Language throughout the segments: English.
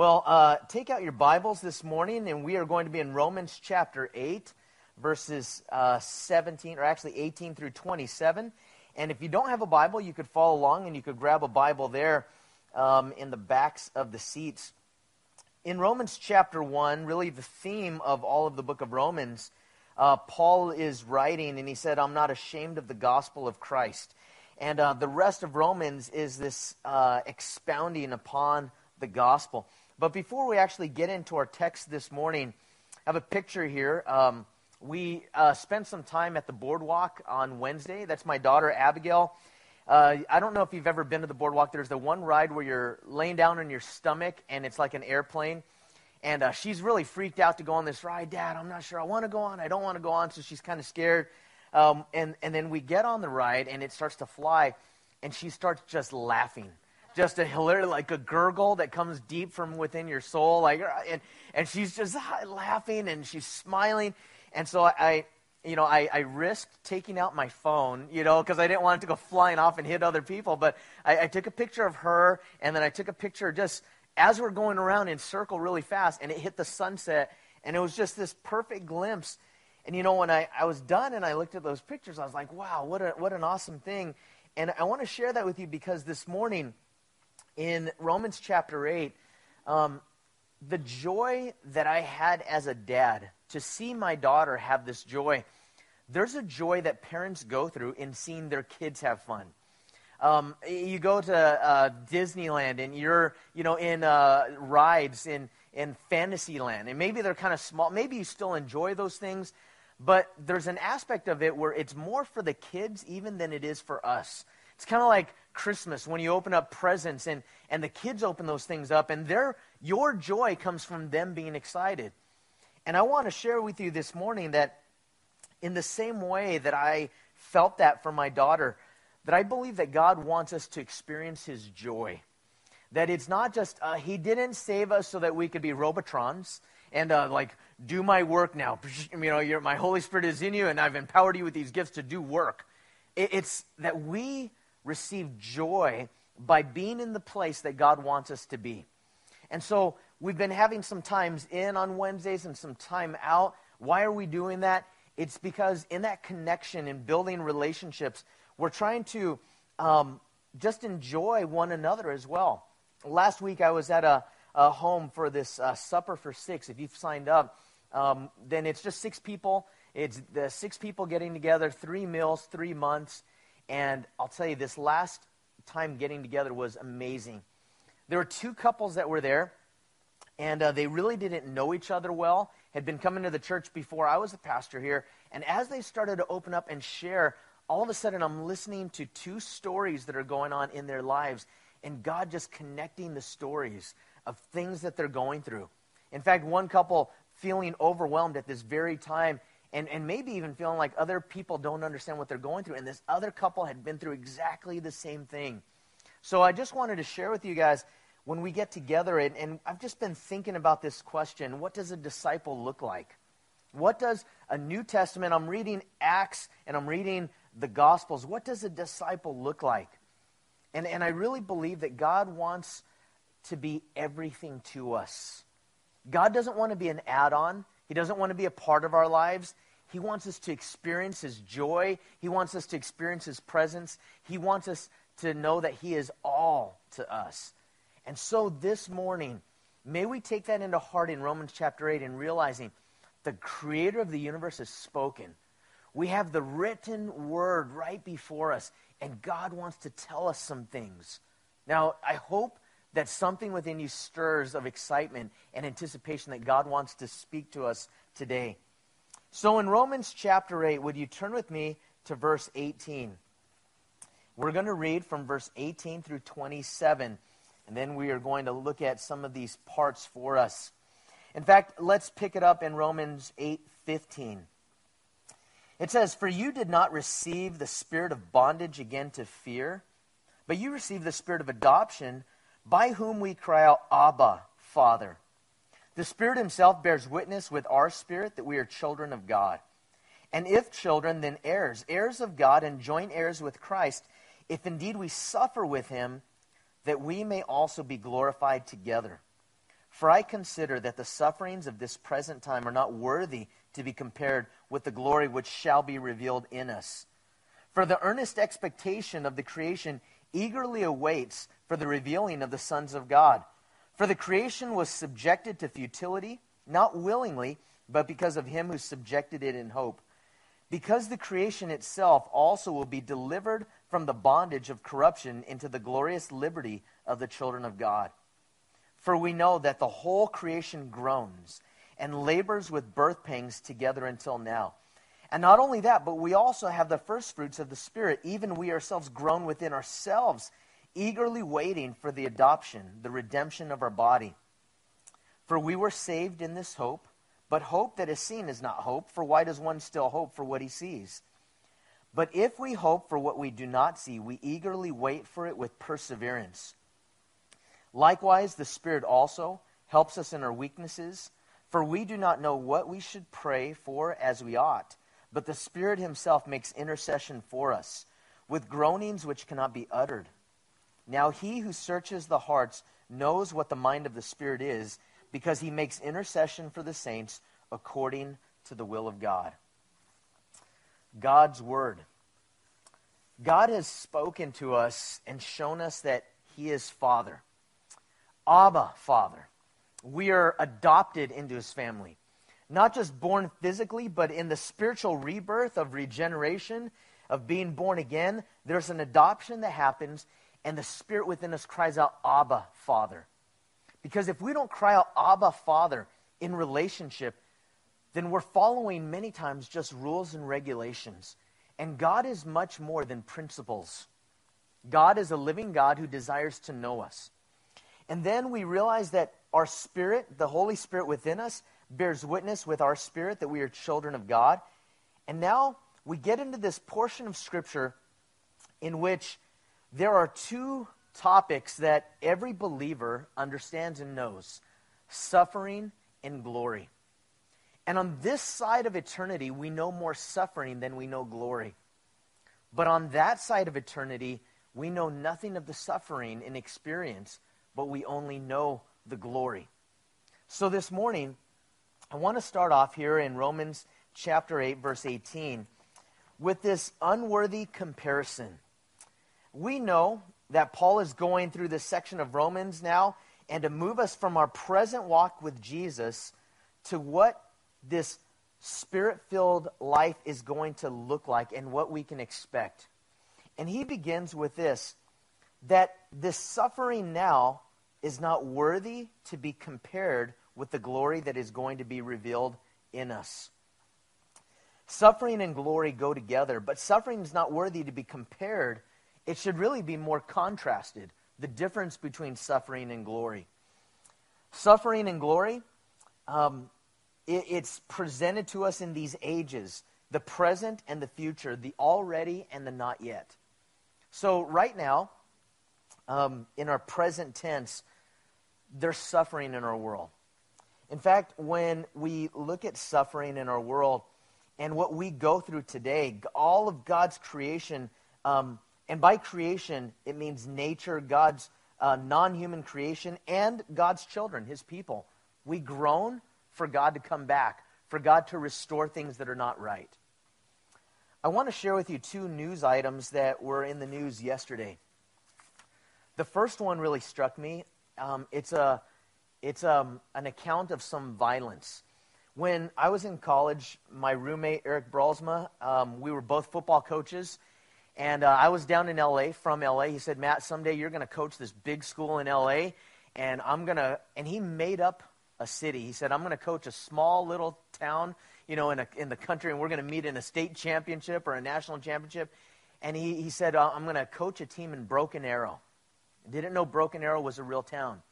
Well, uh, take out your Bibles this morning, and we are going to be in Romans chapter 8, verses uh, 17, or actually 18 through 27. And if you don't have a Bible, you could follow along and you could grab a Bible there um, in the backs of the seats. In Romans chapter 1, really the theme of all of the book of Romans, uh, Paul is writing, and he said, I'm not ashamed of the gospel of Christ. And uh, the rest of Romans is this uh, expounding upon the gospel. But before we actually get into our text this morning, I have a picture here. Um, we uh, spent some time at the boardwalk on Wednesday. That's my daughter, Abigail. Uh, I don't know if you've ever been to the boardwalk. There's the one ride where you're laying down on your stomach and it's like an airplane. And uh, she's really freaked out to go on this ride. Dad, I'm not sure I want to go on. I don't want to go on. So she's kind of scared. Um, and, and then we get on the ride and it starts to fly. And she starts just laughing just a hilarious, like a gurgle that comes deep from within your soul. Like, uh, and, and she's just uh, laughing and she's smiling. And so I, you know, I, I risked taking out my phone, you know, because I didn't want it to go flying off and hit other people. But I, I took a picture of her, and then I took a picture just as we're going around in circle really fast, and it hit the sunset, and it was just this perfect glimpse. And you know, when I, I was done and I looked at those pictures, I was like, wow, what, a, what an awesome thing. And I want to share that with you because this morning, in Romans chapter 8, um, the joy that I had as a dad to see my daughter have this joy, there's a joy that parents go through in seeing their kids have fun. Um, you go to uh, Disneyland and you're, you know, in uh, rides in, in Fantasyland, and maybe they're kind of small. Maybe you still enjoy those things, but there's an aspect of it where it's more for the kids even than it is for us. It's kind of like Christmas when you open up presents and, and the kids open those things up, and their, your joy comes from them being excited. And I want to share with you this morning that in the same way that I felt that for my daughter, that I believe that God wants us to experience His joy. That it's not just, uh, He didn't save us so that we could be Robotrons and uh, like do my work now. You know, my Holy Spirit is in you, and I've empowered you with these gifts to do work. It, it's that we receive joy by being in the place that God wants us to be. And so we've been having some times in on Wednesdays and some time out. Why are we doing that? It's because in that connection and building relationships, we're trying to um, just enjoy one another as well. Last week I was at a, a home for this uh, supper for six. If you've signed up, um, then it's just six people. It's the six people getting together, three meals, three months. And I'll tell you, this last time getting together was amazing. There were two couples that were there, and uh, they really didn't know each other well, had been coming to the church before I was the pastor here. And as they started to open up and share, all of a sudden I'm listening to two stories that are going on in their lives, and God just connecting the stories of things that they're going through. In fact, one couple feeling overwhelmed at this very time and, and maybe even feeling like other people don't understand what they're going through. And this other couple had been through exactly the same thing. So I just wanted to share with you guys when we get together, and, and I've just been thinking about this question what does a disciple look like? What does a New Testament, I'm reading Acts and I'm reading the Gospels, what does a disciple look like? And, and I really believe that God wants to be everything to us. God doesn't want to be an add on, he doesn't want to be a part of our lives. He wants us to experience His joy. He wants us to experience His presence. He wants us to know that He is all to us. And so this morning, may we take that into heart in Romans chapter 8 and realizing the creator of the universe has spoken. We have the written word right before us, and God wants to tell us some things. Now, I hope that something within you stirs of excitement and anticipation that God wants to speak to us today. So in Romans chapter 8, would you turn with me to verse 18? We're going to read from verse 18 through 27, and then we are going to look at some of these parts for us. In fact, let's pick it up in Romans 8:15. It says, "For you did not receive the spirit of bondage again to fear, but you received the spirit of adoption, by whom we cry out, Abba, Father. The Spirit Himself bears witness with our spirit that we are children of God. And if children, then heirs, heirs of God and joint heirs with Christ, if indeed we suffer with Him, that we may also be glorified together. For I consider that the sufferings of this present time are not worthy to be compared with the glory which shall be revealed in us. For the earnest expectation of the creation eagerly awaits for the revealing of the sons of God. For the creation was subjected to futility, not willingly, but because of him who subjected it in hope. Because the creation itself also will be delivered from the bondage of corruption into the glorious liberty of the children of God. For we know that the whole creation groans and labors with birth pangs together until now. And not only that, but we also have the first fruits of the Spirit, even we ourselves groan within ourselves, eagerly waiting for the adoption, the redemption of our body. For we were saved in this hope, but hope that is seen is not hope, for why does one still hope for what he sees? But if we hope for what we do not see, we eagerly wait for it with perseverance. Likewise, the Spirit also helps us in our weaknesses, for we do not know what we should pray for as we ought, but the Spirit Himself makes intercession for us, with groanings which cannot be uttered. Now, He who searches the hearts knows what the mind of the Spirit is, because He makes intercession for the saints according to the will of God. God's Word. God has spoken to us and shown us that He is Father. Abba, Father. We are adopted into His family. Not just born physically, but in the spiritual rebirth of regeneration, of being born again, there's an adoption that happens, and the Spirit within us cries out, Abba, Father. Because if we don't cry out, Abba, Father, in relationship, then we're following many times just rules and regulations. And God is much more than principles. God is a living God who desires to know us. And then we realize that our spirit, the Holy Spirit within us, bears witness with our spirit that we are children of God. And now we get into this portion of Scripture in which there are two topics that every believer understands and knows suffering and glory. And on this side of eternity, we know more suffering than we know glory. But on that side of eternity, we know nothing of the suffering in experience, but we only know the glory. So this morning, I want to start off here in Romans chapter 8, verse 18, with this unworthy comparison. We know that Paul is going through this section of Romans now, and to move us from our present walk with Jesus to what this spirit filled life is going to look like and what we can expect. And he begins with this that this suffering now is not worthy to be compared with the glory that is going to be revealed in us. Suffering and glory go together, but suffering is not worthy to be compared. It should really be more contrasted the difference between suffering and glory. Suffering and glory, um, it, it's presented to us in these ages the present and the future, the already and the not yet. So, right now, um, in our present tense, there's suffering in our world. In fact, when we look at suffering in our world and what we go through today, all of God's creation, um, and by creation, it means nature, God's uh, non human creation, and God's children, his people. We groan for God to come back, for God to restore things that are not right. I want to share with you two news items that were in the news yesterday. The first one really struck me. Um, it's a, it's um, an account of some violence. When I was in college, my roommate, Eric Bralsma, um, we were both football coaches. And uh, I was down in LA from LA. He said, Matt, someday you're going to coach this big school in LA. And I'm going to, and he made up a city. He said, I'm going to coach a small little town, you know, in, a, in the country, and we're going to meet in a state championship or a national championship. And he, he said, uh, I'm going to coach a team in Broken Arrow. didn't know Broken Arrow was a real town.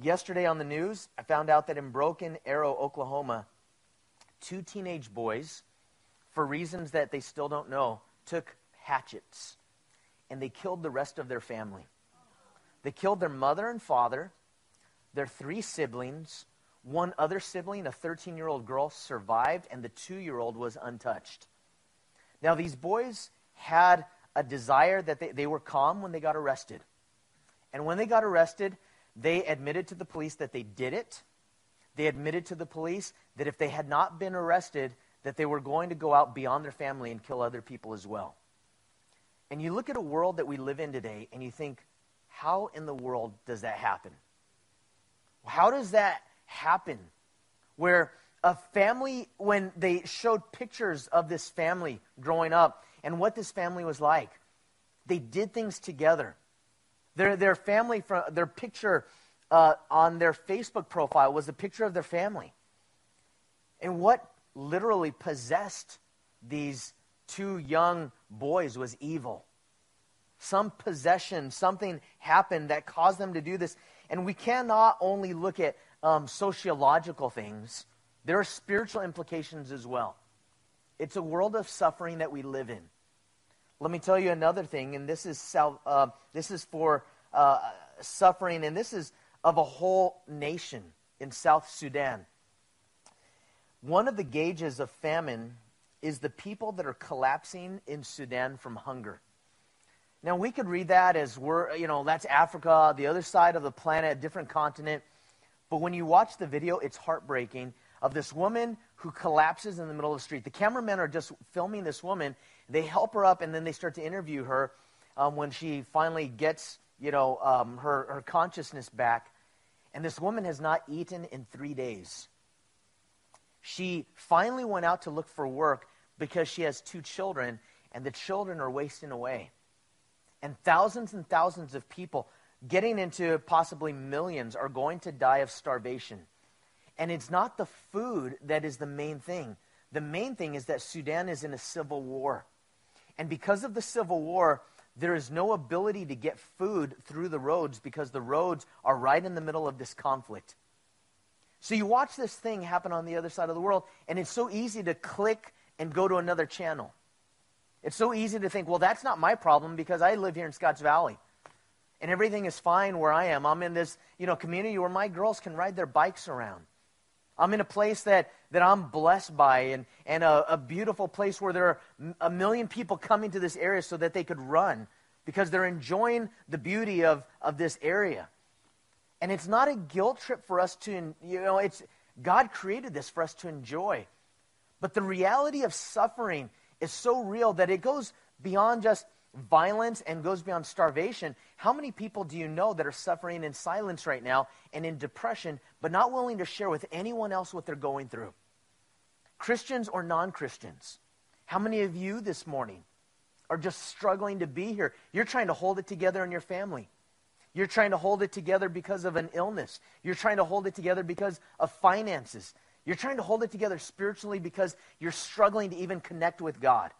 Yesterday on the news, I found out that in Broken Arrow, Oklahoma, two teenage boys, for reasons that they still don't know, took hatchets and they killed the rest of their family. They killed their mother and father, their three siblings, one other sibling, a 13 year old girl, survived, and the two year old was untouched. Now, these boys had a desire that they, they were calm when they got arrested. And when they got arrested, they admitted to the police that they did it. They admitted to the police that if they had not been arrested, that they were going to go out beyond their family and kill other people as well. And you look at a world that we live in today and you think, how in the world does that happen? How does that happen? Where a family, when they showed pictures of this family growing up and what this family was like, they did things together. Their, their family, from, their picture uh, on their Facebook profile was a picture of their family. And what literally possessed these two young boys was evil. Some possession, something happened that caused them to do this. And we cannot only look at um, sociological things, there are spiritual implications as well. It's a world of suffering that we live in. Let me tell you another thing, and this is, uh, this is for uh, suffering, and this is of a whole nation in South Sudan. One of the gauges of famine is the people that are collapsing in Sudan from hunger. Now, we could read that as we're, you know, that's Africa, the other side of the planet, a different continent. But when you watch the video, it's heartbreaking of this woman who collapses in the middle of the street. The cameramen are just filming this woman. They help her up, and then they start to interview her um, when she finally gets, you know, um, her, her consciousness back. And this woman has not eaten in three days. She finally went out to look for work because she has two children, and the children are wasting away. And thousands and thousands of people, getting into possibly millions, are going to die of starvation. And it's not the food that is the main thing. The main thing is that Sudan is in a civil war. And because of the civil war, there is no ability to get food through the roads because the roads are right in the middle of this conflict. So you watch this thing happen on the other side of the world, and it's so easy to click and go to another channel. It's so easy to think, well, that's not my problem because I live here in Scotts Valley. And everything is fine where I am. I'm in this, you know, community where my girls can ride their bikes around. I'm in a place that, that I'm blessed by and, and a, a beautiful place where there are a million people coming to this area so that they could run because they're enjoying the beauty of, of this area. And it's not a guilt trip for us to, you know, it's God created this for us to enjoy. But the reality of suffering is so real that it goes beyond just violence and goes beyond starvation. How many people do you know that are suffering in silence right now and in depression, but not willing to share with anyone else what they're going through? Christians or non Christians? How many of you this morning are just struggling to be here? You're trying to hold it together in your family. You're trying to hold it together because of an illness. You're trying to hold it together because of finances. You're trying to hold it together spiritually because you're struggling to even connect with God.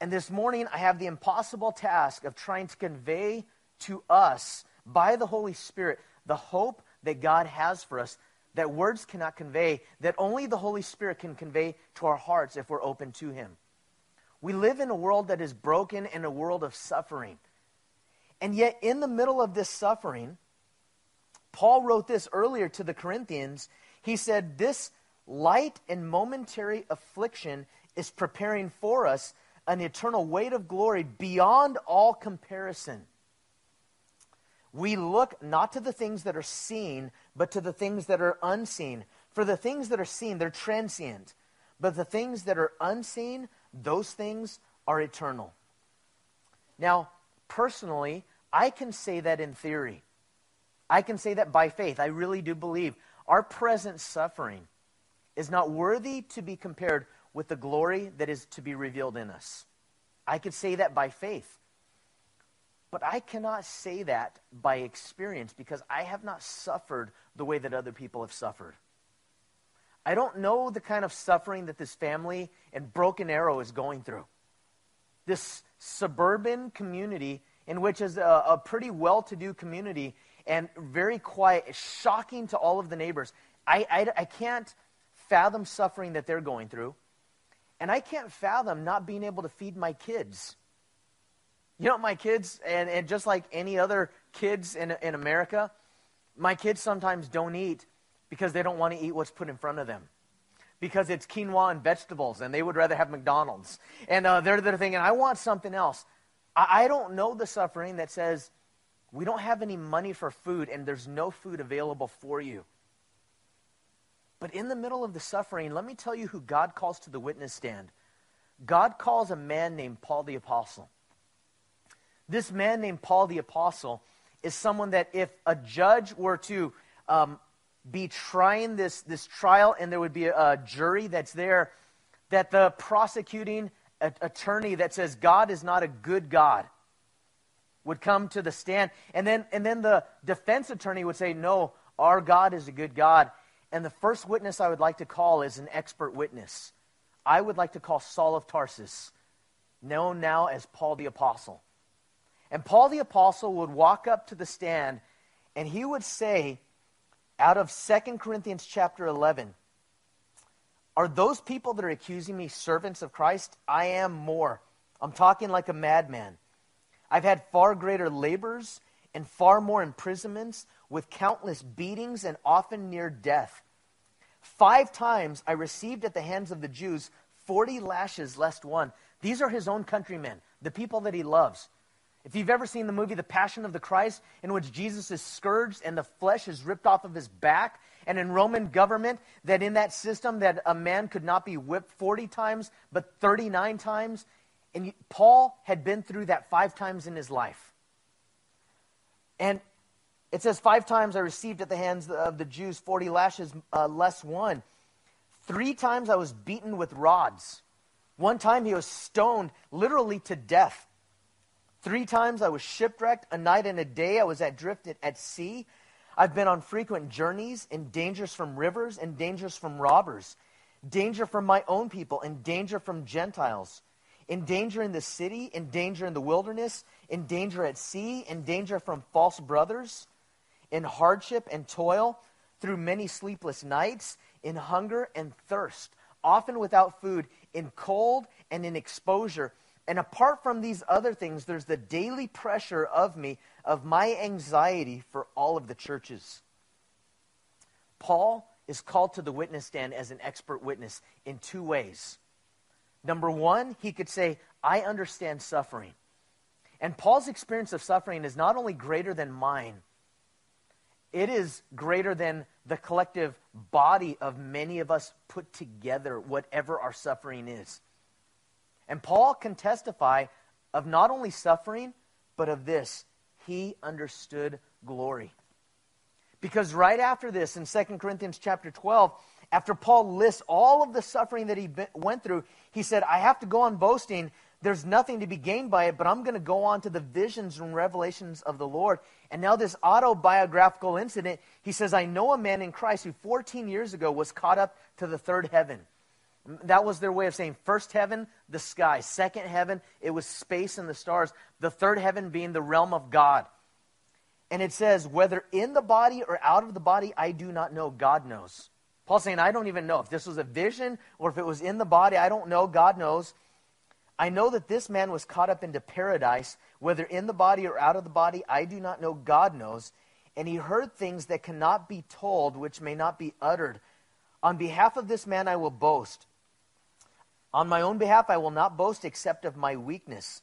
And this morning, I have the impossible task of trying to convey to us by the Holy Spirit the hope that God has for us that words cannot convey, that only the Holy Spirit can convey to our hearts if we're open to Him. We live in a world that is broken and a world of suffering. And yet, in the middle of this suffering, Paul wrote this earlier to the Corinthians. He said, This light and momentary affliction is preparing for us an eternal weight of glory beyond all comparison. We look not to the things that are seen, but to the things that are unseen. For the things that are seen, they're transient. But the things that are unseen, those things are eternal. Now, personally, I can say that in theory. I can say that by faith. I really do believe our present suffering is not worthy to be compared with the glory that is to be revealed in us. I could say that by faith. But I cannot say that by experience because I have not suffered the way that other people have suffered. I don't know the kind of suffering that this family in Broken Arrow is going through. This suburban community in which is a, a pretty well to do community and very quiet, shocking to all of the neighbors. I, I, I can't fathom suffering that they're going through. And I can't fathom not being able to feed my kids. You know, my kids, and, and just like any other kids in, in America, my kids sometimes don't eat because they don't want to eat what's put in front of them. Because it's quinoa and vegetables, and they would rather have McDonald's. And uh, they're, they're thinking, I want something else. I, I don't know the suffering that says, We don't have any money for food, and there's no food available for you. But in the middle of the suffering, let me tell you who God calls to the witness stand. God calls a man named Paul the Apostle. This man named Paul the Apostle is someone that if a judge were to um, be trying this, this trial and there would be a, a jury that's there, that the prosecuting attorney that says God is not a good God would come to the stand. And then, and then the defense attorney would say, No, our God is a good God. And the first witness I would like to call is an expert witness. I would like to call Saul of Tarsus, known now as Paul the Apostle. And Paul the Apostle would walk up to the stand and he would say, out of 2 Corinthians chapter 11, are those people that are accusing me servants of Christ? I am more. I'm talking like a madman. I've had far greater labors and far more imprisonments with countless beatings and often near death. Five times I received at the hands of the Jews 40 lashes less one. These are his own countrymen, the people that he loves. If you've ever seen the movie The Passion of the Christ, in which Jesus is scourged and the flesh is ripped off of his back, and in Roman government, that in that system that a man could not be whipped 40 times, but 39 times, and Paul had been through that five times in his life. And it says, Five times I received at the hands of the Jews 40 lashes uh, less one. Three times I was beaten with rods. One time he was stoned literally to death. Three times I was shipwrecked. A night and a day I was adrift at sea. I've been on frequent journeys in dangers from rivers and dangers from robbers, danger from my own people and danger from Gentiles, in danger in the city, in danger in the wilderness, in danger at sea, in danger from false brothers, in hardship and toil, through many sleepless nights, in hunger and thirst, often without food, in cold and in exposure and apart from these other things, there's the daily pressure of me, of my anxiety for all of the churches. Paul is called to the witness stand as an expert witness in two ways. Number one, he could say, I understand suffering. And Paul's experience of suffering is not only greater than mine, it is greater than the collective body of many of us put together, whatever our suffering is. And Paul can testify of not only suffering, but of this. He understood glory. Because right after this, in 2 Corinthians chapter 12, after Paul lists all of the suffering that he went through, he said, I have to go on boasting. There's nothing to be gained by it, but I'm going to go on to the visions and revelations of the Lord. And now, this autobiographical incident, he says, I know a man in Christ who 14 years ago was caught up to the third heaven. That was their way of saying first heaven, the sky. Second heaven, it was space and the stars. The third heaven being the realm of God. And it says, whether in the body or out of the body, I do not know. God knows. Paul's saying, I don't even know if this was a vision or if it was in the body. I don't know. God knows. I know that this man was caught up into paradise, whether in the body or out of the body. I do not know. God knows. And he heard things that cannot be told, which may not be uttered. On behalf of this man, I will boast. On my own behalf, I will not boast except of my weakness.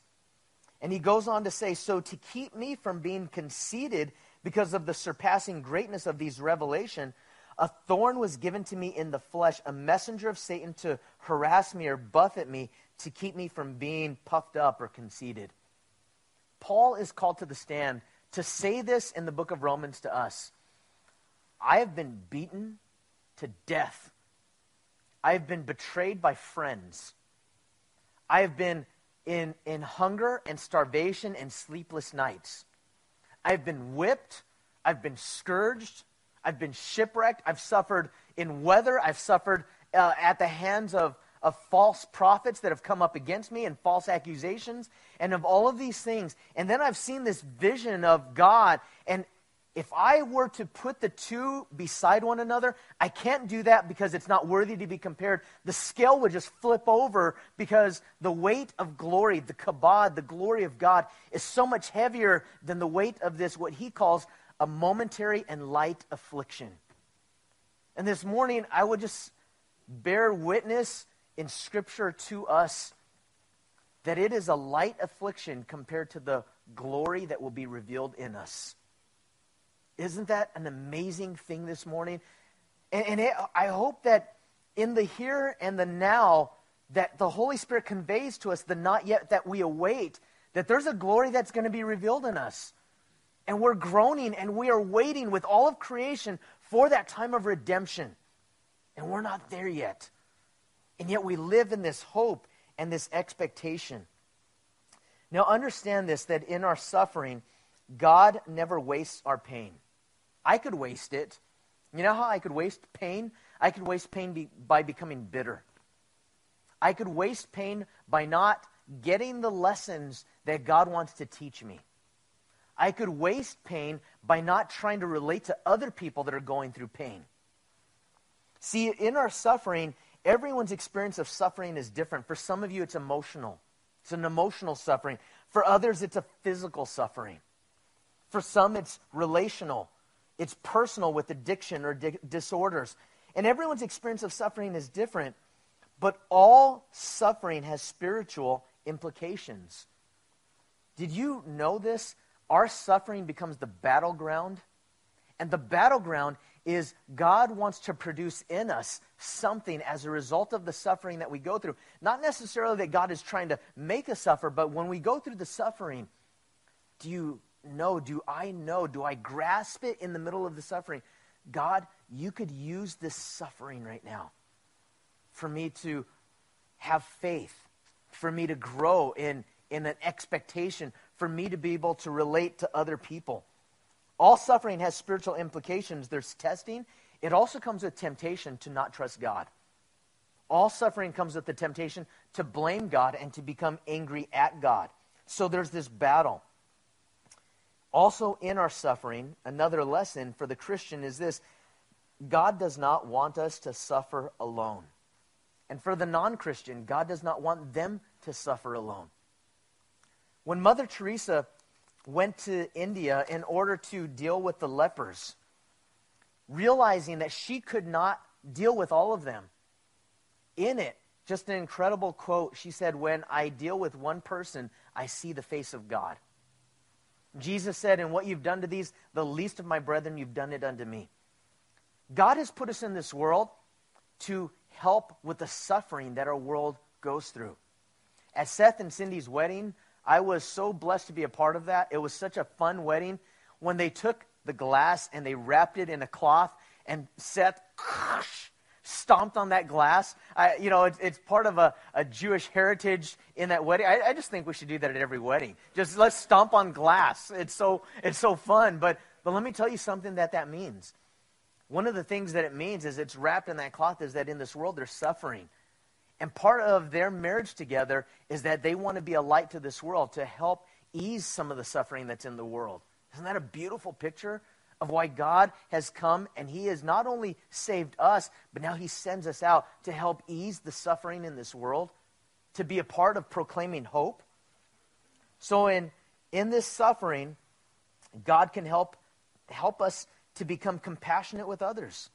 And he goes on to say, So to keep me from being conceited because of the surpassing greatness of these revelation, a thorn was given to me in the flesh, a messenger of Satan to harass me or buffet me, to keep me from being puffed up or conceited. Paul is called to the stand to say this in the book of Romans to us. I have been beaten to death I have been betrayed by friends. I have been in, in hunger and starvation and sleepless nights. I've been whipped. I've been scourged. I've been shipwrecked. I've suffered in weather. I've suffered uh, at the hands of, of false prophets that have come up against me and false accusations and of all of these things. And then I've seen this vision of God, and, if I were to put the two beside one another, I can't do that because it's not worthy to be compared. The scale would just flip over because the weight of glory, the kabod, the glory of God, is so much heavier than the weight of this, what he calls a momentary and light affliction. And this morning, I would just bear witness in Scripture to us that it is a light affliction compared to the glory that will be revealed in us. Isn't that an amazing thing this morning? And, and it, I hope that in the here and the now, that the Holy Spirit conveys to us the not yet that we await, that there's a glory that's going to be revealed in us. And we're groaning and we are waiting with all of creation for that time of redemption. And we're not there yet. And yet we live in this hope and this expectation. Now, understand this that in our suffering, God never wastes our pain. I could waste it. You know how I could waste pain? I could waste pain be, by becoming bitter. I could waste pain by not getting the lessons that God wants to teach me. I could waste pain by not trying to relate to other people that are going through pain. See, in our suffering, everyone's experience of suffering is different. For some of you, it's emotional, it's an emotional suffering. For others, it's a physical suffering. For some, it's relational, it's personal with addiction or di- disorders. And everyone's experience of suffering is different, but all suffering has spiritual implications. Did you know this? Our suffering becomes the battleground. And the battleground is God wants to produce in us something as a result of the suffering that we go through. Not necessarily that God is trying to make us suffer, but when we go through the suffering, do you know, do I know, do I grasp it in the middle of the suffering? God, you could use this suffering right now for me to have faith, for me to grow in, in an expectation, for me to be able to relate to other people. All suffering has spiritual implications. There's testing. It also comes with temptation to not trust God. All suffering comes with the temptation to blame God and to become angry at God. So there's this battle. Also, in our suffering, another lesson for the Christian is this God does not want us to suffer alone. And for the non Christian, God does not want them to suffer alone. When Mother Teresa went to India in order to deal with the lepers, realizing that she could not deal with all of them, in it, just an incredible quote, she said, When I deal with one person, I see the face of God. Jesus said, And what you've done to these, the least of my brethren, you've done it unto me. God has put us in this world to help with the suffering that our world goes through. At Seth and Cindy's wedding, I was so blessed to be a part of that. It was such a fun wedding. When they took the glass and they wrapped it in a cloth and Seth stomped on that glass. I, you know, it's, it's part of a, a, Jewish heritage in that wedding. I, I, just think we should do that at every wedding. Just let's stomp on glass. It's so, it's so fun. But, but let me tell you something that that means. One of the things that it means is it's wrapped in that cloth is that in this world there's suffering. And part of their marriage together is that they want to be a light to this world to help ease some of the suffering that's in the world. Isn't that a beautiful picture of why God has come and He has not only saved us, but now He sends us out to help ease the suffering in this world, to be a part of proclaiming hope? So, in, in this suffering, God can help, help us to become compassionate with others.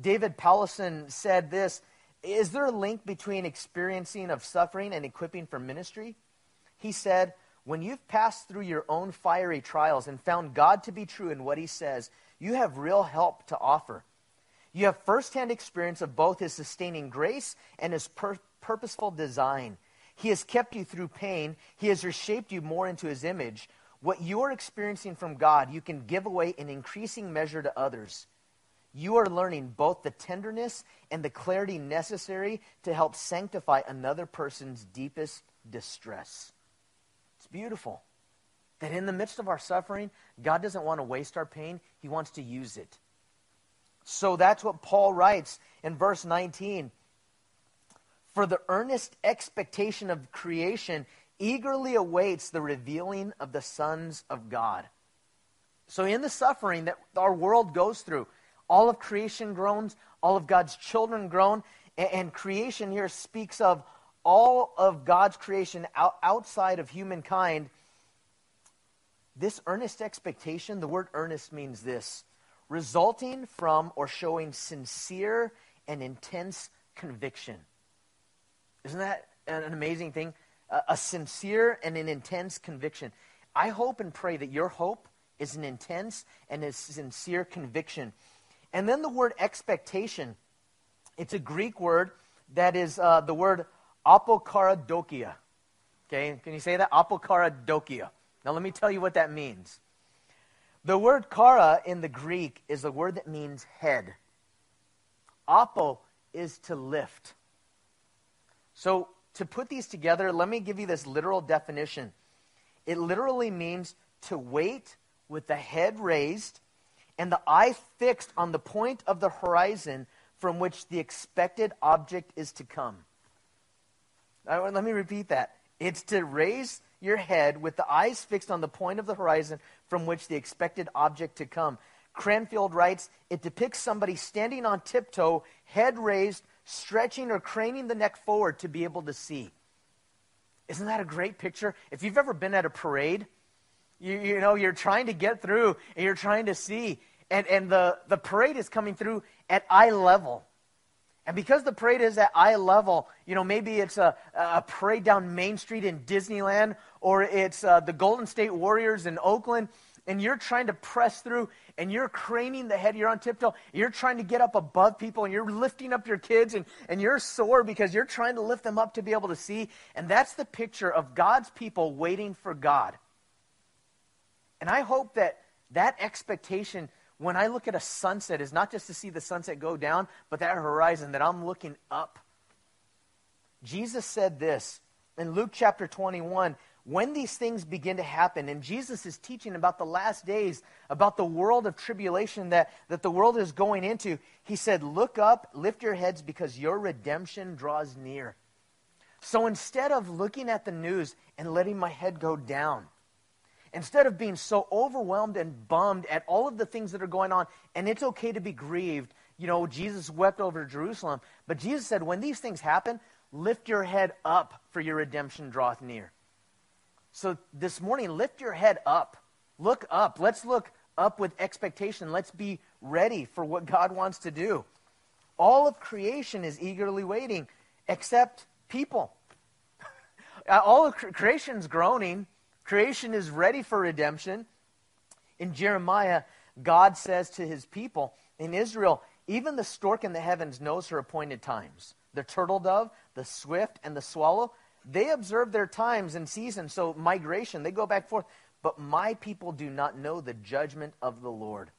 David Powlison said this is there a link between experiencing of suffering and equipping for ministry? He said, When you've passed through your own fiery trials and found God to be true in what he says, you have real help to offer. You have firsthand experience of both his sustaining grace and his pur- purposeful design. He has kept you through pain, he has reshaped you more into his image. What you are experiencing from God, you can give away in increasing measure to others you are learning both the tenderness and the clarity necessary to help sanctify another person's deepest distress. It's beautiful that in the midst of our suffering, God doesn't want to waste our pain, He wants to use it. So that's what Paul writes in verse 19. For the earnest expectation of creation eagerly awaits the revealing of the sons of God. So, in the suffering that our world goes through, all of creation groans, all of God's children groan, and, and creation here speaks of all of God's creation out, outside of humankind. This earnest expectation, the word earnest means this resulting from or showing sincere and intense conviction. Isn't that an amazing thing? A, a sincere and an intense conviction. I hope and pray that your hope is an intense and a sincere conviction. And then the word expectation, it's a Greek word that is uh, the word apokaradokia. Okay, can you say that? Apokaradokia. Now let me tell you what that means. The word kara in the Greek is a word that means head. Apo is to lift. So to put these together, let me give you this literal definition. It literally means to wait with the head raised and the eye fixed on the point of the horizon from which the expected object is to come. Let me repeat that. It's to raise your head with the eyes fixed on the point of the horizon from which the expected object to come. Cranfield writes, it depicts somebody standing on tiptoe, head raised, stretching or craning the neck forward to be able to see. Isn't that a great picture? If you've ever been at a parade, you, you know, you're trying to get through and you're trying to see. And, and the, the parade is coming through at eye level. And because the parade is at eye level, you know, maybe it's a, a parade down Main Street in Disneyland, or it's uh, the Golden State Warriors in Oakland, and you're trying to press through, and you're craning the head, you're on tiptoe, you're trying to get up above people, and you're lifting up your kids, and, and you're sore because you're trying to lift them up to be able to see. And that's the picture of God's people waiting for God. And I hope that that expectation when I look at a sunset is not just to see the sunset go down, but that horizon, that I'm looking up. Jesus said this in Luke chapter 21 when these things begin to happen, and Jesus is teaching about the last days, about the world of tribulation that, that the world is going into, he said, Look up, lift your heads, because your redemption draws near. So instead of looking at the news and letting my head go down, Instead of being so overwhelmed and bummed at all of the things that are going on, and it's okay to be grieved. You know, Jesus wept over Jerusalem. But Jesus said, when these things happen, lift your head up, for your redemption draweth near. So this morning, lift your head up. Look up. Let's look up with expectation. Let's be ready for what God wants to do. All of creation is eagerly waiting, except people. All of creation is groaning Creation is ready for redemption. In Jeremiah, God says to his people in Israel, even the stork in the heavens knows her appointed times. The turtle dove, the swift, and the swallow, they observe their times and seasons. So, migration, they go back forth. But my people do not know the judgment of the Lord.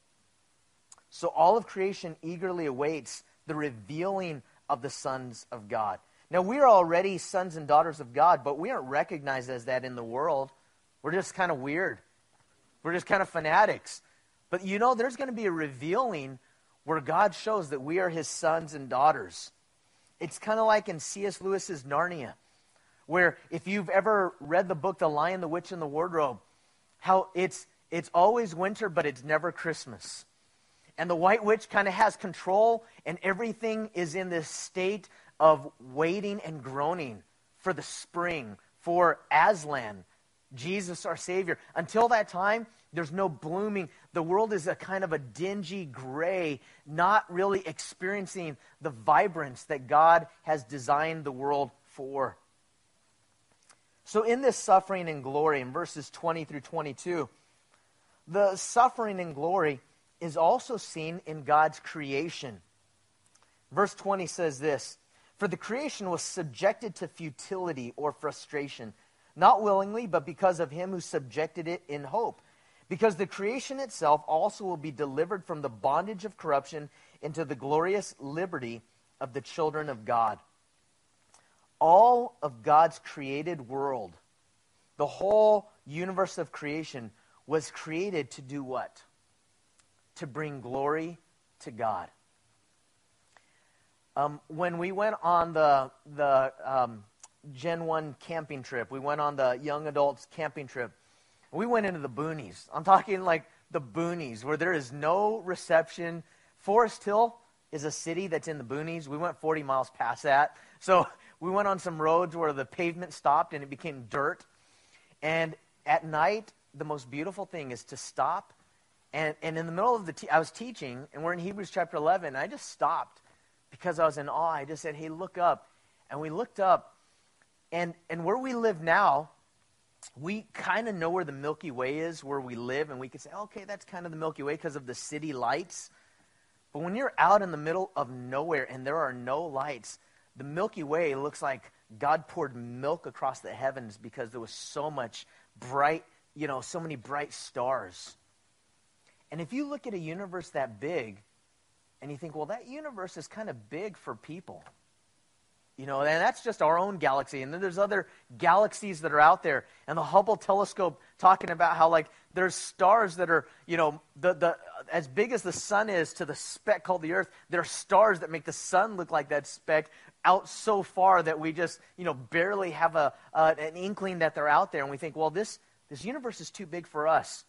So, all of creation eagerly awaits the revealing of the sons of God. Now, we are already sons and daughters of God, but we aren't recognized as that in the world. We're just kind of weird. We're just kind of fanatics. But you know, there's going to be a revealing where God shows that we are his sons and daughters. It's kind of like in C.S. Lewis's Narnia, where if you've ever read the book The Lion, the Witch, and the Wardrobe, how it's, it's always winter, but it's never Christmas. And the White Witch kind of has control, and everything is in this state of waiting and groaning for the spring, for Aslan, Jesus, our Savior. Until that time, there's no blooming. The world is a kind of a dingy gray, not really experiencing the vibrance that God has designed the world for. So, in this suffering and glory, in verses 20 through 22, the suffering and glory is also seen in God's creation. Verse 20 says this For the creation was subjected to futility or frustration not willingly, but because of him who subjected it in hope. Because the creation itself also will be delivered from the bondage of corruption into the glorious liberty of the children of God. All of God's created world, the whole universe of creation, was created to do what? To bring glory to God. Um, when we went on the, the um, Gen 1 camping trip. We went on the young adults camping trip. We went into the boonies. I'm talking like the boonies where there is no reception. Foresthill is a city that's in the boonies. We went 40 miles past that. So we went on some roads where the pavement stopped and it became dirt. And at night, the most beautiful thing is to stop. And, and in the middle of the, te- I was teaching, and we're in Hebrews chapter 11. And I just stopped because I was in awe. I just said, hey, look up. And we looked up, and, and where we live now, we kind of know where the Milky Way is, where we live, and we can say, okay, that's kind of the Milky Way because of the city lights. But when you're out in the middle of nowhere and there are no lights, the Milky Way looks like God poured milk across the heavens because there was so much bright, you know, so many bright stars. And if you look at a universe that big and you think, well, that universe is kind of big for people. You know, and that's just our own galaxy. And then there's other galaxies that are out there. And the Hubble telescope talking about how, like, there's stars that are, you know, the, the, as big as the sun is to the speck called the Earth, there are stars that make the sun look like that speck out so far that we just, you know, barely have a, uh, an inkling that they're out there. And we think, well, this, this universe is too big for us.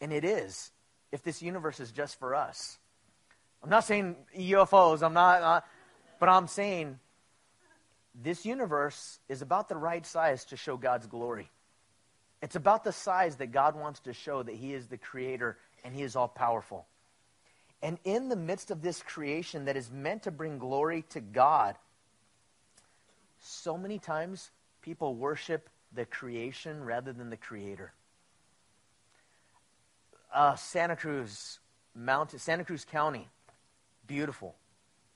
And it is, if this universe is just for us. I'm not saying UFOs, I'm not, uh, but I'm saying this universe is about the right size to show God's glory. It's about the size that God wants to show that He is the creator and He is all powerful. And in the midst of this creation that is meant to bring glory to God, so many times people worship the creation rather than the creator. Uh, Santa Cruz Mountain, Santa Cruz County, beautiful.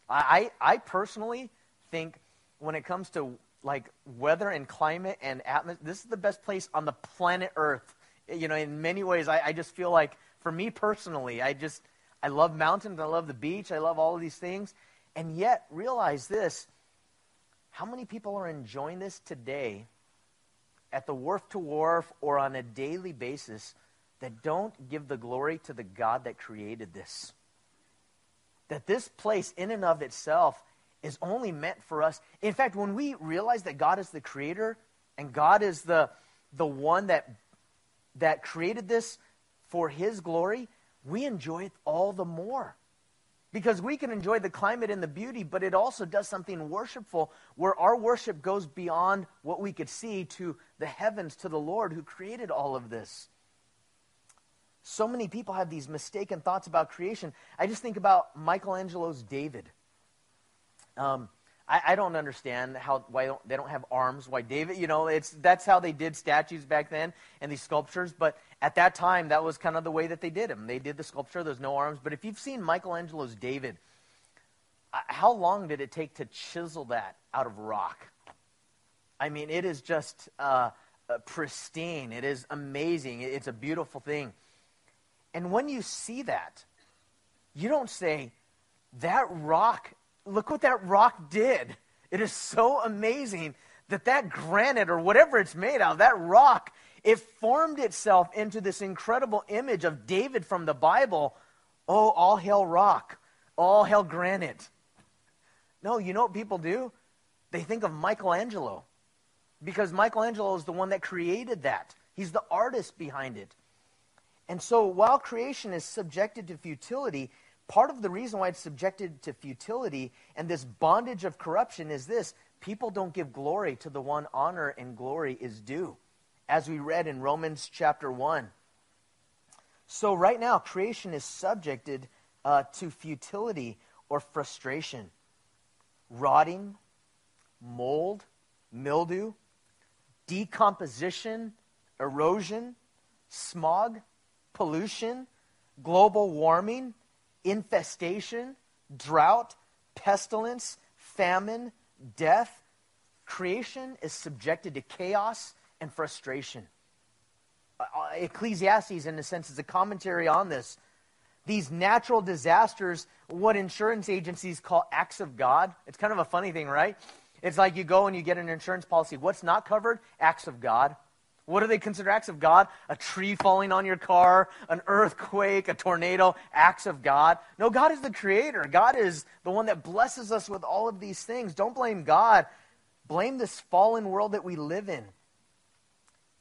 I, I, I personally think when it comes to like weather and climate and atmosphere, this is the best place on the planet Earth. You know, in many ways, I, I just feel like, for me personally, I just, I love mountains, I love the beach, I love all of these things. And yet, realize this how many people are enjoying this today at the wharf to wharf or on a daily basis that don't give the glory to the God that created this? That this place, in and of itself, is only meant for us. In fact, when we realize that God is the creator and God is the, the one that, that created this for his glory, we enjoy it all the more. Because we can enjoy the climate and the beauty, but it also does something worshipful where our worship goes beyond what we could see to the heavens, to the Lord who created all of this. So many people have these mistaken thoughts about creation. I just think about Michelangelo's David. Um, I, I, don't understand how why don't, they don't have arms. Why David? You know, it's that's how they did statues back then and these sculptures. But at that time, that was kind of the way that they did them. They did the sculpture. There's no arms. But if you've seen Michelangelo's David, how long did it take to chisel that out of rock? I mean, it is just uh, uh, pristine. It is amazing. It's a beautiful thing. And when you see that, you don't say, that rock look what that rock did. It is so amazing that that granite or whatever it's made out of, that rock, it formed itself into this incredible image of David from the Bible. Oh, all hail rock, all hail granite. No, you know what people do? They think of Michelangelo because Michelangelo is the one that created that. He's the artist behind it. And so while creation is subjected to futility, Part of the reason why it's subjected to futility and this bondage of corruption is this people don't give glory to the one honor and glory is due, as we read in Romans chapter 1. So, right now, creation is subjected uh, to futility or frustration, rotting, mold, mildew, decomposition, erosion, smog, pollution, global warming infestation, drought, pestilence, famine, death. Creation is subjected to chaos and frustration. Uh, uh, Ecclesiastes, in a sense, is a commentary on this. These natural disasters, what insurance agencies call acts of God. It's kind of a funny thing, right? It's like you go and you get an insurance policy. What's not covered? Acts of God. What do they consider acts of God? A tree falling on your car, an earthquake, a tornado, acts of God. No, God is the creator. God is the one that blesses us with all of these things. Don't blame God. Blame this fallen world that we live in.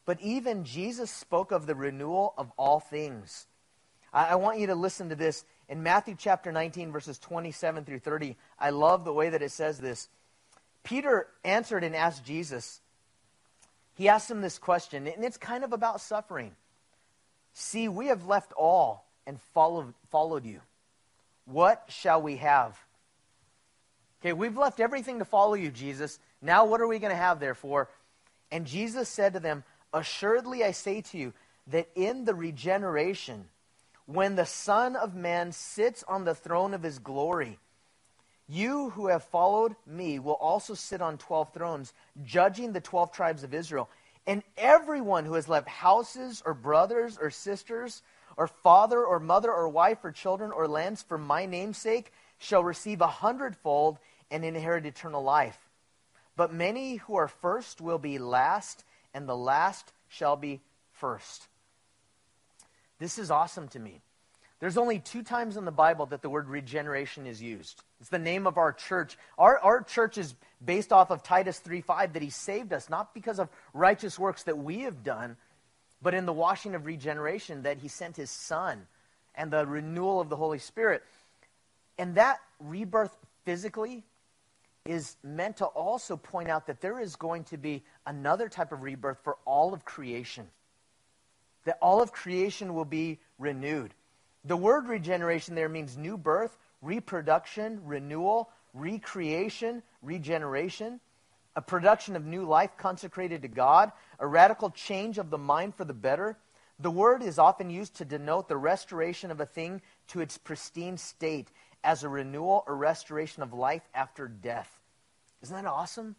But even Jesus spoke of the renewal of all things. I, I want you to listen to this. In Matthew chapter 19, verses 27 through 30, I love the way that it says this. Peter answered and asked Jesus, he asks him this question, and it's kind of about suffering. See, we have left all and followed, followed you. What shall we have? Okay, we've left everything to follow you, Jesus. Now, what are we going to have, therefore? And Jesus said to them, Assuredly, I say to you that in the regeneration, when the Son of Man sits on the throne of his glory, you who have followed me will also sit on 12 thrones, judging the 12 tribes of Israel. And everyone who has left houses or brothers or sisters or father or mother or wife or children or lands for my name's sake shall receive a hundredfold and inherit eternal life. But many who are first will be last, and the last shall be first. This is awesome to me. There's only two times in the Bible that the word regeneration is used. It's the name of our church. Our, our church is based off of Titus 3.5, that he saved us, not because of righteous works that we have done, but in the washing of regeneration, that he sent his son and the renewal of the Holy Spirit. And that rebirth physically is meant to also point out that there is going to be another type of rebirth for all of creation. That all of creation will be renewed. The word regeneration there means new birth, reproduction, renewal, recreation, regeneration, a production of new life consecrated to God, a radical change of the mind for the better. The word is often used to denote the restoration of a thing to its pristine state as a renewal or restoration of life after death. Isn't that awesome?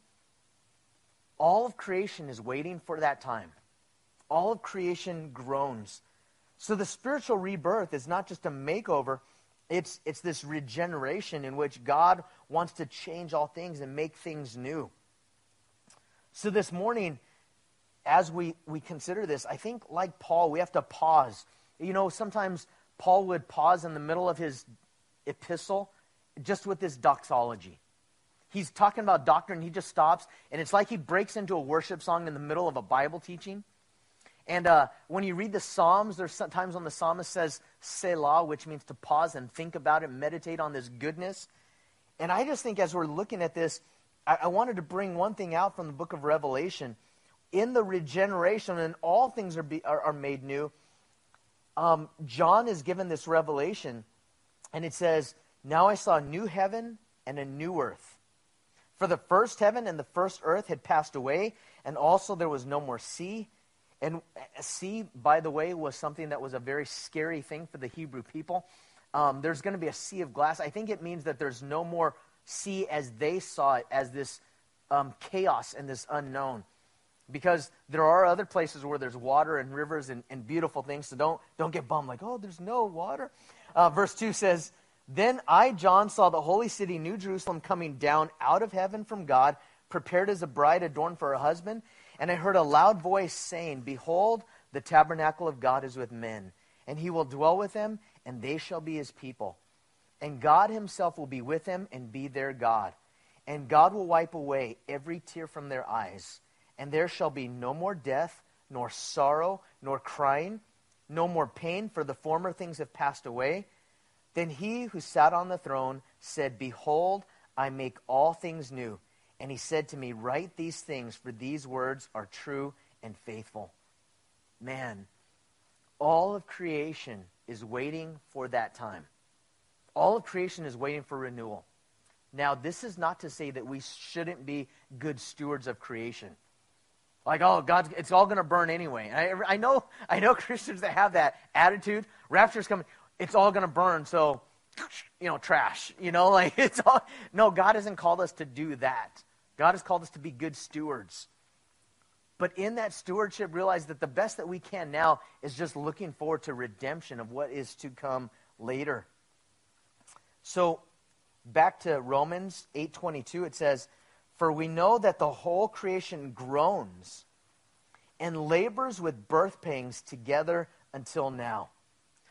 All of creation is waiting for that time. All of creation groans so the spiritual rebirth is not just a makeover, it's, it's this regeneration in which God wants to change all things and make things new. So this morning, as we, we consider this, I think, like Paul, we have to pause. You know, sometimes Paul would pause in the middle of his epistle just with this doxology. He's talking about doctrine, he just stops, and it's like he breaks into a worship song in the middle of a Bible teaching. And uh, when you read the Psalms, there's sometimes when the psalmist says Selah, which means to pause and think about it, meditate on this goodness. And I just think as we're looking at this, I, I wanted to bring one thing out from the book of Revelation. In the regeneration, and all things are, be, are, are made new, um, John is given this revelation, and it says, Now I saw a new heaven and a new earth. For the first heaven and the first earth had passed away, and also there was no more sea. And sea, by the way, was something that was a very scary thing for the Hebrew people. Um, there's going to be a sea of glass. I think it means that there's no more sea as they saw it, as this um, chaos and this unknown. Because there are other places where there's water and rivers and, and beautiful things, so don't, don't get bummed like, oh, there's no water. Uh, verse 2 says, Then I, John, saw the holy city, New Jerusalem, coming down out of heaven from God, prepared as a bride adorned for her husband. And I heard a loud voice saying, Behold, the tabernacle of God is with men, and he will dwell with them, and they shall be his people. And God himself will be with them and be their God. And God will wipe away every tear from their eyes. And there shall be no more death, nor sorrow, nor crying, no more pain, for the former things have passed away. Then he who sat on the throne said, Behold, I make all things new. And he said to me, Write these things, for these words are true and faithful. Man, all of creation is waiting for that time. All of creation is waiting for renewal. Now, this is not to say that we shouldn't be good stewards of creation. Like, oh, God, it's all going to burn anyway. I, I, know, I know Christians that have that attitude. Rapture's coming. It's all going to burn, so, you know, trash. You know, like, it's all. No, God hasn't called us to do that. God has called us to be good stewards. But in that stewardship, realize that the best that we can now is just looking forward to redemption of what is to come later. So back to Romans 8:22 it says, "For we know that the whole creation groans and labors with birth pangs together until now.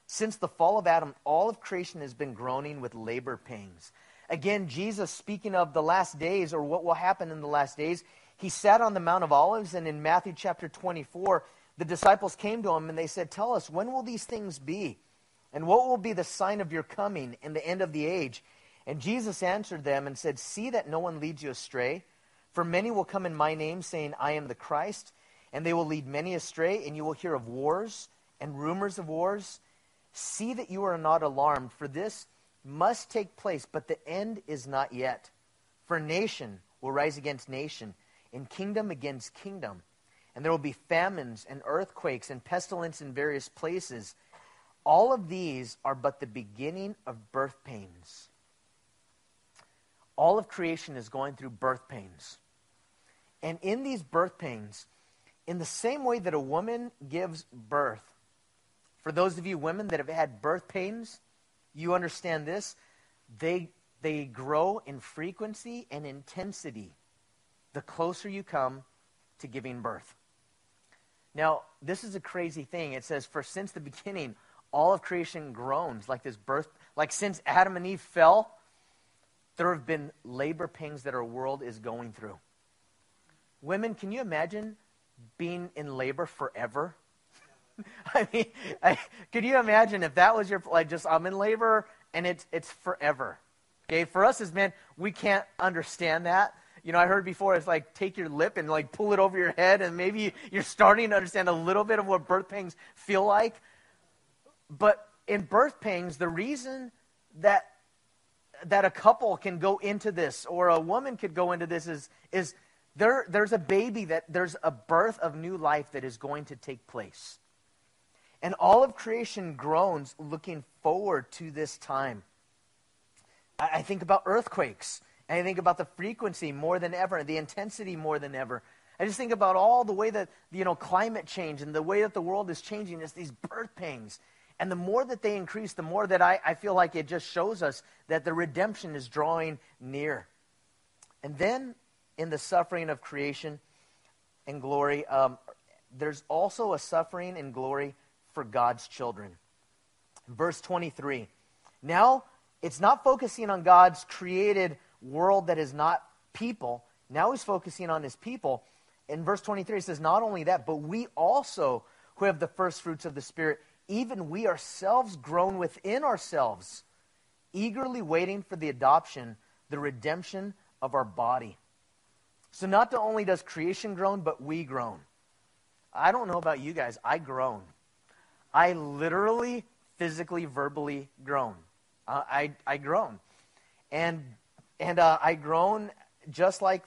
Since the fall of Adam, all of creation has been groaning with labor pangs." Again, Jesus, speaking of the last days or what will happen in the last days, he sat on the Mount of Olives, and in Matthew chapter 24, the disciples came to him and they said, Tell us, when will these things be? And what will be the sign of your coming and the end of the age? And Jesus answered them and said, See that no one leads you astray. For many will come in my name, saying, I am the Christ, and they will lead many astray, and you will hear of wars and rumors of wars. See that you are not alarmed, for this must take place, but the end is not yet. For nation will rise against nation, and kingdom against kingdom. and there will be famines and earthquakes and pestilence in various places. All of these are but the beginning of birth pains. All of creation is going through birth pains. And in these birth pains, in the same way that a woman gives birth, for those of you women that have had birth pains, you understand this. They, they grow in frequency and intensity the closer you come to giving birth. Now, this is a crazy thing. It says, For since the beginning, all of creation groans like this birth, like since Adam and Eve fell, there have been labor pains that our world is going through. Women, can you imagine being in labor forever? I mean, I, could you imagine if that was your like just I'm in labor and it's it's forever. Okay, for us as men, we can't understand that. You know, I heard before it's like take your lip and like pull it over your head, and maybe you're starting to understand a little bit of what birth pangs feel like. But in birth pangs, the reason that that a couple can go into this or a woman could go into this is is there, there's a baby that there's a birth of new life that is going to take place. And all of creation groans looking forward to this time. I, think about earthquakes. I think about the frequency more than ever, the intensity more than ever. I just think about all the way that, you know, climate change and the way that the world is changing. It's these birth pangs. And the more that they increase, the more that I, I feel like it just shows us that the redemption is drawing near. And then in the suffering of creation and glory, um, there's also a suffering and glory for God's children. Verse 23. Now, it's not focusing on God's created world that is not people. Now he's focusing on his people. In verse 23, it says, Not only that, but we also, who have the first fruits of the Spirit, even we ourselves groan within ourselves, eagerly waiting for the adoption, the redemption of our body. So not only does creation groan, but we groan. I don't know about you guys. I groan. I literally, physically, verbally groan. Uh, I, I groan. And, and uh, I groan just like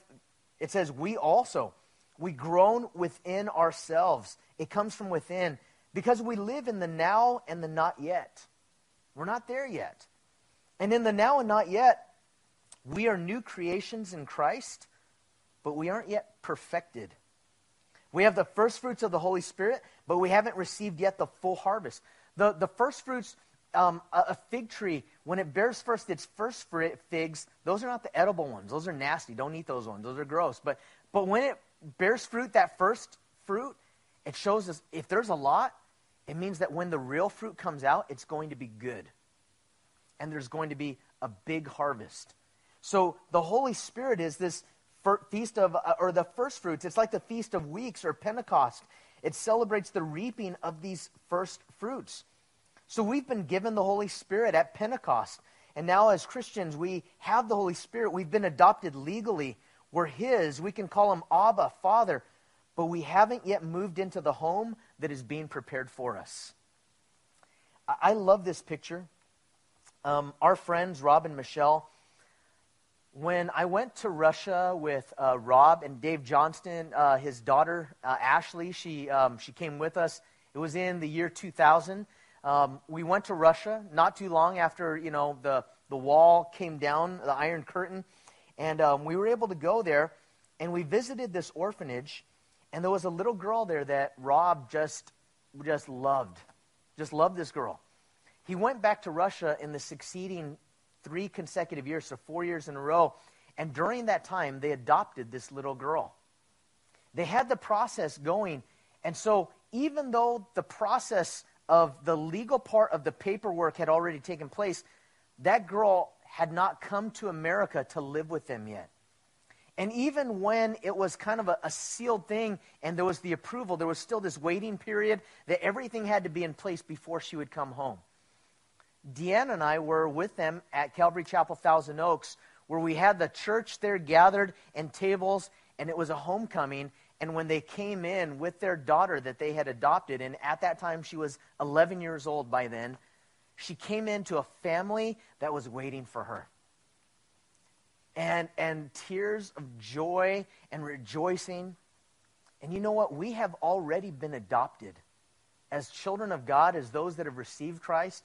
it says, we also. We groan within ourselves. It comes from within because we live in the now and the not yet. We're not there yet. And in the now and not yet, we are new creations in Christ but we aren't yet perfected. We have the first fruits of the Holy Spirit, but we haven't received yet the full harvest. The, the first fruits, um, a, a, fig tree, when it bears first its first figs, those are not the edible ones. Those are nasty. Don't eat those ones. Those are gross. But, but when it bears fruit, that first fruit, it shows us if there's a lot, it means that when the real fruit comes out, it's going to be good. And there's going to be a big harvest. So the Holy Spirit is this feast of, uh, or the first fruits. It's like the Feast of Weeks or Pentecost. It celebrates the reaping of these first fruits. So we've been given the Holy Spirit at Pentecost. And now, as Christians, we have the Holy Spirit. We've been adopted legally. We're His. We can call Him Abba, Father. But we haven't yet moved into the home that is being prepared for us. I love this picture. Um, our friends, Rob and Michelle, when I went to Russia with uh, Rob and Dave Johnston, uh, his daughter uh, Ashley, she, um, she came with us. It was in the year 2000. Um, we went to Russia not too long after you know the, the wall came down, the Iron Curtain, and um, we were able to go there, and we visited this orphanage, and there was a little girl there that Rob just just loved, just loved this girl. He went back to Russia in the succeeding three consecutive years, so four years in a row. And during that time, they adopted this little girl. They had the process going. And so, even though the process of the legal part of the paperwork had already taken place, that girl had not come to America to live with them yet. And even when it was kind of a, a, sealed thing and there was the approval, there was still this waiting period that everything had to be in place before she would come home. Deanna and I were with them at Calvary Chapel Thousand Oaks, where we had the church there gathered and tables, and it was a homecoming. And when they came in with their daughter that they had adopted, and at that time she was 11 years old by then, she came into a family that was waiting for her. And, and tears of joy and rejoicing. And you know what? We have already been adopted as children of God, as those that have received Christ,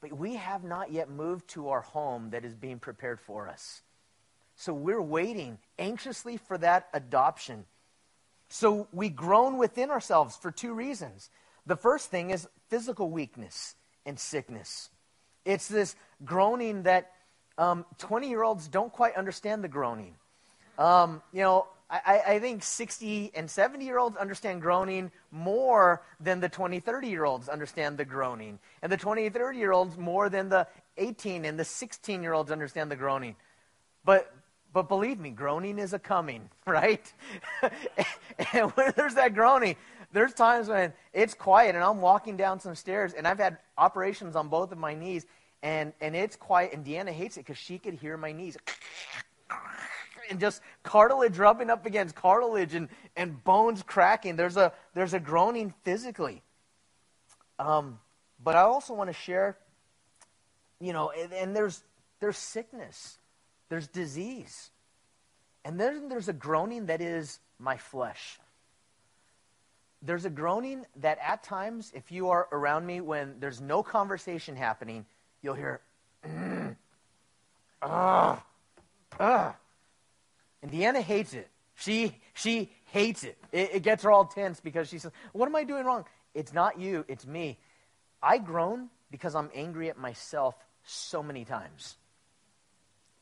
but we have not yet moved to our home that is being prepared for us. So we're waiting anxiously for that adoption. So we groan within ourselves for two reasons. The first thing is physical weakness and sickness. It's this groaning that 20 um, year olds don't quite understand the groaning. Um, you know, I, I, think 60 and 70 year olds understand groaning more than the 20, 30 year olds understand the groaning. And the 20, 30 year olds more than the 18 and the 16 year olds understand the groaning. But, but believe me, groaning is a coming, right? and when there's that groaning, there's times when it's quiet and I'm walking down some stairs and I've had operations on both of my knees and, and it's quiet and Deanna hates it because she could hear my knees and just cartilage rubbing up against cartilage and, and bones cracking. There's a, there's a groaning physically. Um, but I also want to share, you know, and, and there's, there's sickness, there's disease. And then there's a groaning that is my flesh. There's a groaning that at times, if you are around me when there's no conversation happening, you'll hear, ah, ah. And Deanna hates it. She, she hates it. it. It gets her all tense because she says, What am I doing wrong? It's not you, it's me. I groan because I'm angry at myself so many times.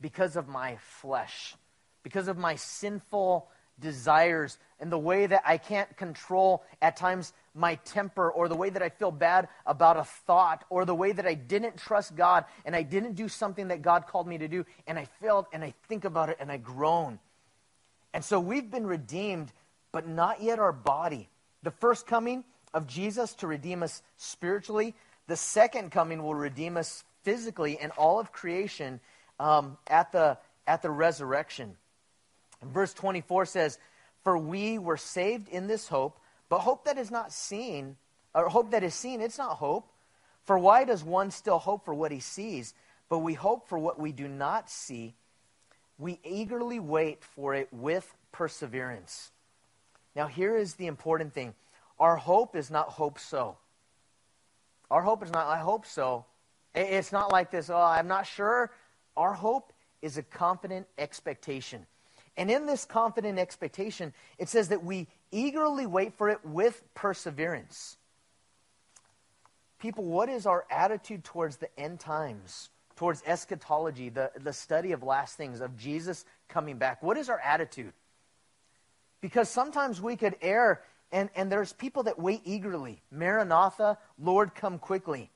Because of my flesh, because of my sinful desires and the way that I can't control at times my temper or the way that I feel bad about a thought or the way that I didn't trust God and I didn't do something that God called me to do and I failed and I think about it and I groan. And so we've been redeemed, but not yet our body. The first coming of Jesus to redeem us spiritually, the second coming will redeem us physically and all of creation um, at, the, at the resurrection. And verse 24 says, For we were saved in this hope, but hope that is not seen, or hope that is seen, it's not hope. For why does one still hope for what he sees? But we hope for what we do not see we eagerly wait for it with perseverance. Now, here is the important thing our hope is not hope so. Our hope is not, I hope so. It's not like this, oh, I'm not sure. Our hope is a confident expectation. And in this confident expectation, it says that we eagerly wait for it with perseverance. People, what is our attitude towards the end times? Towards eschatology, the, the study of last things, of Jesus coming back? What is our attitude? Because sometimes we could err, and, and there's people that wait eagerly. Maranatha, Lord, come quickly.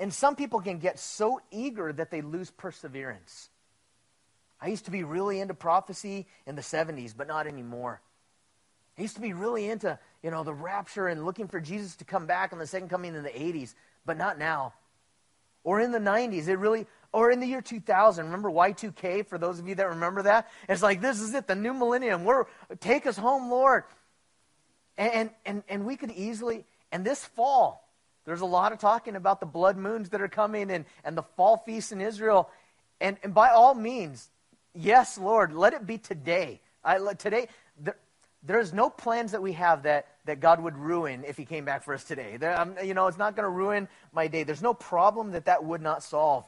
And some people can get so eager that they lose perseverance. I used to be really into prophecy in the 70s, but not anymore. I used to be really into, you know, the rapture and looking for Jesus to come back in the second coming in the 80s, but not now or in the 90s. It really, or in the year 2000. Remember Y2K, for those of you that remember that? It's like, this is it, the new millennium. We're, take us home, Lord. And, and, and we could easily, and this fall, there's a lot of talking about the blood moons that are coming and, and the fall feast in Israel. And, and by all means, yes, Lord, let it be today. I, today, there, there's no plans that we have that that God would ruin if he came back for us today. There, um, you know, it's not going to ruin my day. There's no problem that that would not solve.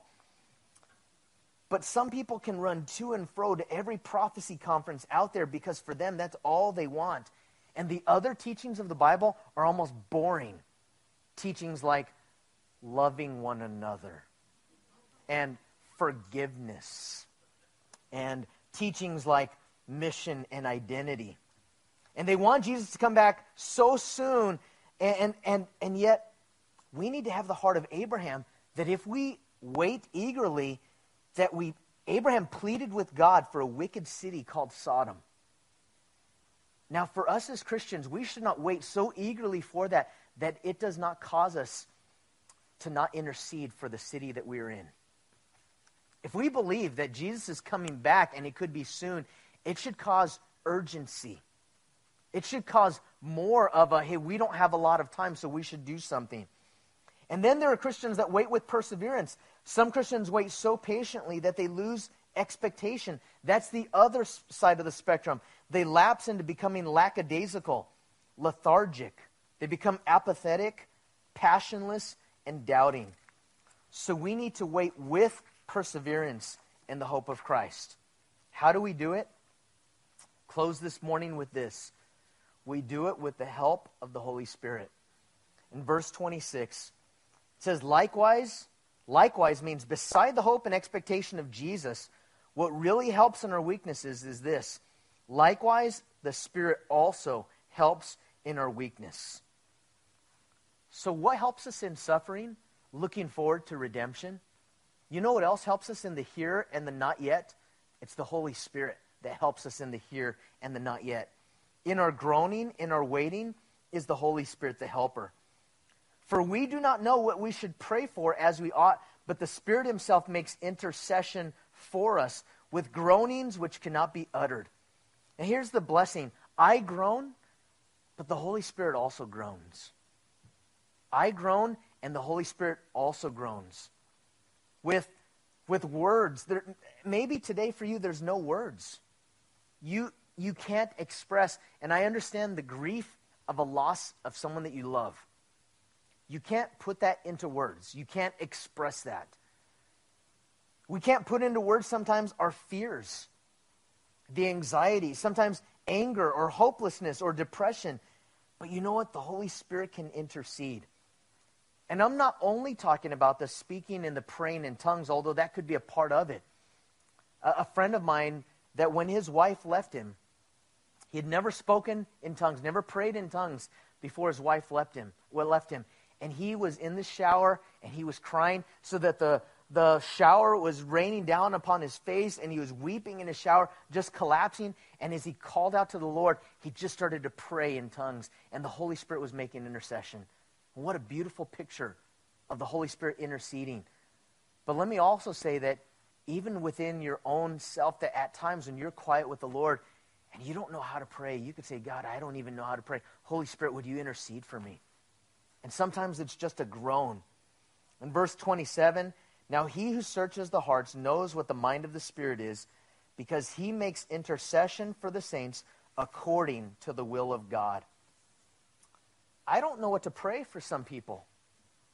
But some people can run to and fro to every prophecy conference out there because for them, that's all they want. And the other teachings of the Bible are almost boring. Teachings like loving one another and forgiveness and teachings like mission and identity. And they want Jesus to come back so soon. And, and, and, yet, we need to have the heart of Abraham that if we wait eagerly, that we, Abraham pleaded with God for a wicked city called Sodom. Now, for us as Christians, we should not wait so eagerly for that that it does not cause us to not intercede for the city that we're in. If we believe that Jesus is coming back and it could be soon, it should cause urgency. It should cause more of a, hey, we don't have a lot of time, so we should do something. And then there are Christians that wait with perseverance. Some Christians wait so patiently that they lose expectation. That's the other side of the spectrum. They lapse into becoming lackadaisical, lethargic. They become apathetic, passionless, and doubting. So we need to wait with perseverance in the hope of Christ. How do we do it? Close this morning with this. We do it with the help of the Holy Spirit. In verse 26, it says, Likewise, likewise means beside the hope and expectation of Jesus, what really helps in our weaknesses is this. Likewise, the Spirit also helps in our weakness. So, what helps us in suffering? Looking forward to redemption. You know what else helps us in the here and the not yet? It's the Holy Spirit that helps us in the here and the not yet. In our groaning, in our waiting, is the Holy Spirit the helper. For we do not know what we should pray for as we ought, but the Spirit Himself makes intercession for us with groanings which cannot be uttered. And here's the blessing I groan, but the Holy Spirit also groans. I groan, and the Holy Spirit also groans. With, with words. There, maybe today for you, there's no words. You, you can't express, and I understand the grief of a loss of someone that you love. You can't put that into words. You can't express that. We can't put into words sometimes our fears, the anxiety, sometimes anger or hopelessness or depression. But you know what? The Holy Spirit can intercede. And I'm not only talking about the speaking and the praying in tongues, although that could be a part of it. A, a friend of mine, that when his wife left him, he had never spoken in tongues, never prayed in tongues before his wife left him. Well, left him and he was in the shower and he was crying so that the, the shower was raining down upon his face and he was weeping in his shower, just collapsing. And as he called out to the Lord, he just started to pray in tongues, and the Holy Spirit was making intercession. what a beautiful picture of the Holy Spirit interceding. But let me also say that even within your own self, that at times when you're quiet with the Lord and you don't know how to pray, you could say, God, I don't even know how to pray. Holy Spirit, would you intercede for me? And sometimes it's just a groan. In verse 27, now he who searches the hearts knows what the mind of the Spirit is, because he makes intercession for the saints according to the will of God. I don't know what to pray for some people.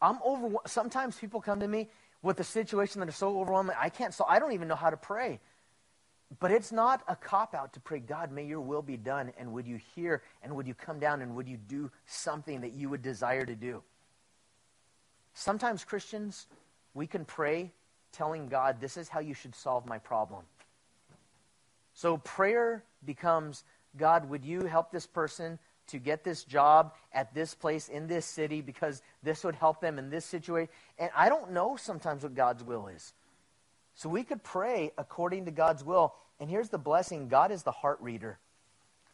I'm over sometimes people come to me with a situation that is so overwhelming I can't so I don't even know how to pray. But it's not a cop out to pray, God, may your will be done. And would you hear and would you come down and would you do something that you would desire to do? Sometimes, Christians, we can pray telling God, this is how you should solve my problem. So prayer becomes, God, would you help this person to get this job at this place in this city because this would help them in this situation? And I don't know sometimes what God's will is. So we could pray according to God's will. And here's the blessing God is the heart reader.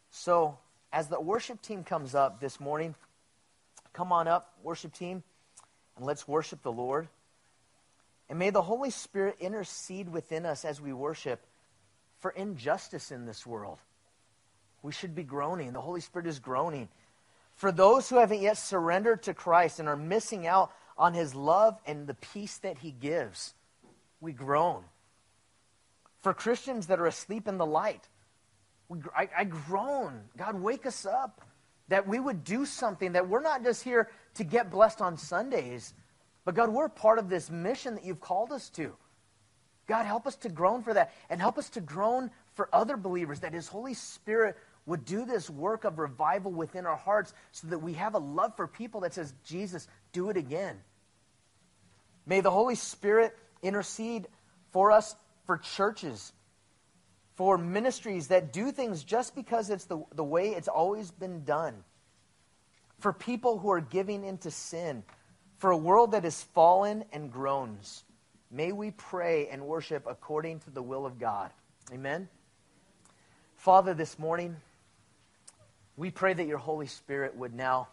So as the worship team comes up this morning, come on up, worship team, and let's worship the Lord. And may the Holy Spirit intercede within us as we worship for injustice in this world. We should be groaning. The Holy Spirit is groaning. For those who haven't yet surrendered to Christ and are missing out on his love and the peace that he gives we groan. For Christians that are asleep in the light, we, I, I groan. God, wake us up. That we would do something, that we're not just here to get blessed on Sundays, but God, we're part of this mission that you've called us to. God, help us to groan for that and help us to groan for other believers, that His Holy Spirit would do this work of revival within our hearts so that we have a love for people that says, Jesus, do it again. May the Holy Spirit intercede for us for churches, for ministries that do things just because it's the, the way it's always been done, for people who are giving into sin, for a world that is fallen and groans. May we pray and worship according to the will of God. Amen. Father, this morning, we pray that your Holy Spirit would now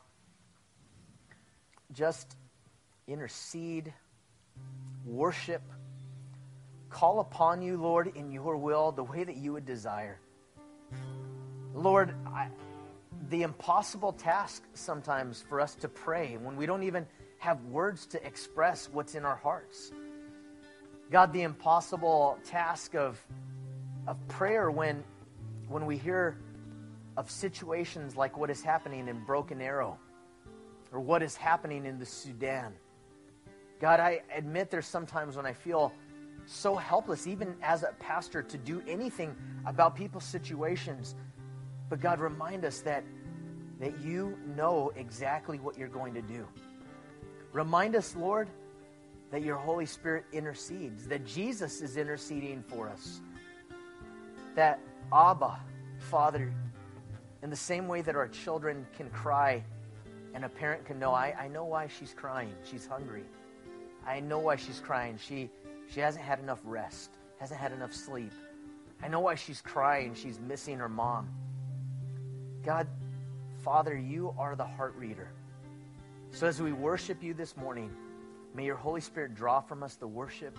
just intercede worship, call upon you, Lord, in your will, the way that you would desire. Lord, I, the impossible task sometimes for us to pray when we don't even have words to express what's in our hearts. God, the impossible task of, of prayer when, when we hear of situations like what is happening in Broken Arrow or what is happening in the Sudan. God, I admit there's sometimes when I feel so helpless, even as a pastor, to do anything about people's situations. But God, remind us that, that you know exactly what you're going to do. Remind us, Lord, that your Holy Spirit intercedes, that Jesus is interceding for us, that Abba, Father, in the same way that our children can cry and a parent can know, I, I know why she's crying. She's hungry. I know why she's crying. She, she hasn't had enough rest, hasn't had enough sleep. I know why she's crying. She's missing her mom. God, Father, you are the heart reader. So as we worship you this morning, may your Holy Spirit draw from us the worship,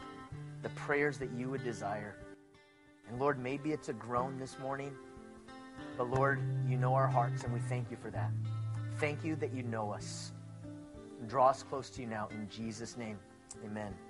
the prayers that you would desire. And Lord, maybe it's a groan this morning, but Lord, you know our hearts, and we thank you for that. Thank you that you know us. Draw us close to you now in Jesus' name. Amen.